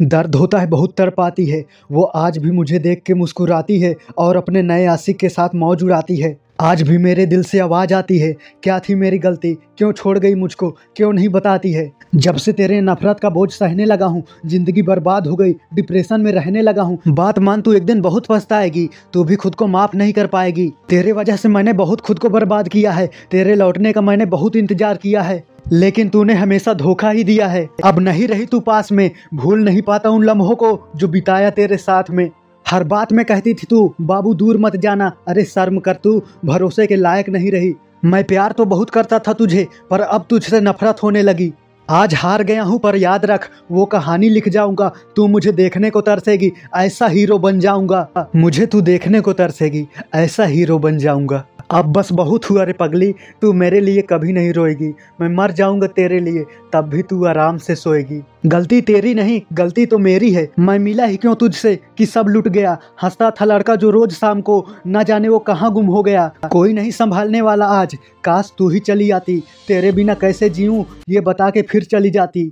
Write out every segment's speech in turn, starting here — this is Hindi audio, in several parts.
दर्द होता है, बहुत तड़पाती है। वो आज भी मुझे देख के मुस्कुराती है और अपने नए आशिक के साथ मौज उड़ाती है। आज भी मेरे दिल से आवाज़ आती है, क्या थी मेरी गलती? क्यों छोड़ गई मुझको? क्यों नहीं बताती है? जब से तेरे नफरत का बोझ सहने लगा हूँ, ज़िंदगी बर्बाद हो गई, डिप्रेशन में रहने लगा हूँ। बात मान तू एक दिन बहुत पछताएगी, तू भी खुद को माफ़ नहीं कर पाएगी। तेरे वजह से मैंने बहुत खुद को बर्बाद किया है, तेरे लौटने का मैंने बहुत इंतज़ार किया है। लेकिन तूने हमेशा धोखा ही दिया है। अब नहीं रही तू पास में। भूल नहीं पाता उन लम्हों को जो बिताया तेरे साथ में। हर बात में कहती थी तू, बाबू, दूर मत जाना। अरे, शर्म कर तू। भरोसे के लायक नहीं रही। मैं प्यार तो बहुत करता था तुझे, पर अब तुझसे नफरत होने लगी। आज हार गया हूँ, पर याद रख, वो कहानी लिख जाऊँगा। तू मुझे देखने को तरसेगी, ऐसा हीरो बन जाऊँगा। मुझे तू देखने को तरसेगी, ऐसा हीरो बन जाऊँगा। अब बस बहुत हुआ रे पगली, तू मेरे लिए कभी नहीं रोएगी। मैं मर जाऊँगा तेरे लिए, तब भी तू आराम से सोएगी। गलती तेरी नहीं, गलती तो मेरी है। मैं मिला ही क्यों तुझसे कि सब लुट गया? हंसता था लड़का जो रोज शाम को न जाने वो कहाँ गुम हो गया। कोई नहीं संभालने वाला आज। काश तू ही चली आती। तेरे बिना कैसे जीऊँ? ये बता के फिर चली जाती।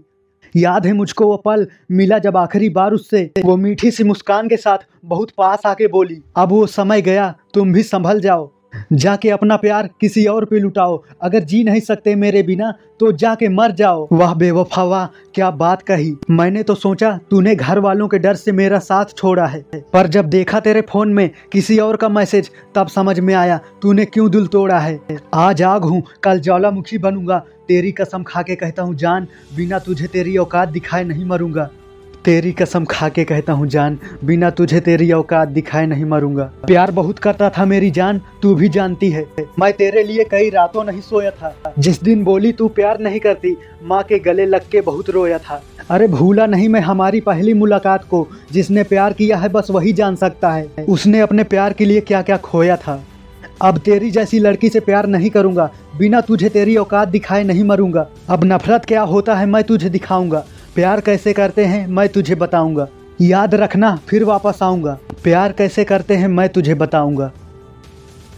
याद है मुझको वो पल, मिला जब आखिरी बार उससे। वो मीठी सी मुस्कान के साथ बहुत पास आके बोली, अब वो समय गया, तुम भी संभल जाओ। जाके अपना प्यार किसी और पे लुटाओ। अगर जी नहीं सकते मेरे बिना तो जाके मर जाओ। वाह बेवफा, वाह, क्या बात कही। मैंने तो सोचा, तूने घर वालों के डर से मेरा साथ छोड़ा है। पर जब देखा तेरे फ़ोन में किसी और का मैसेज, तब समझ में आया, तूने क्यों दिल तोड़ा है। आज आग हूँ, कल ज्वालामुखी बनूँगा। तेरी कसम खा के कहता हूँ, जान, बिना तुझे तेरी औकात दिखाए नहीं मरूँगा। तेरी कसम खा के कहता हूँ, जान। बिना तुझे तेरी औकात दिखाए नहीं मरूँगा। प्यार बहुत करता था मेरी जान, तू भी जानती है। मैं तेरे लिए कई रातों नहीं सोया था। जिस दिन बोली, तू प्यार नहीं करती, माँ के गले लग के बहुत रोया था। अरे भूला नहीं मैं हमारी पहली मुलाकात को। जिसने प्यार किया है, बस वही जान सकता है। उसने अपने प्यार के लिए क्या क्या खोया था। अब तेरी जैसी लड़की से प्यार नहीं करूँगा। बिना तुझे तेरी औकात दिखाए नहीं मरूँगा। अब नफरत क्या होता है, मैं तुझे दिखाऊँगा। प्यार कैसे करते हैं, मैं तुझे बताऊँगा। याद रखना, फिर वापस आऊँगा। प्यार कैसे करते हैं, मैं तुझे बताऊँगा।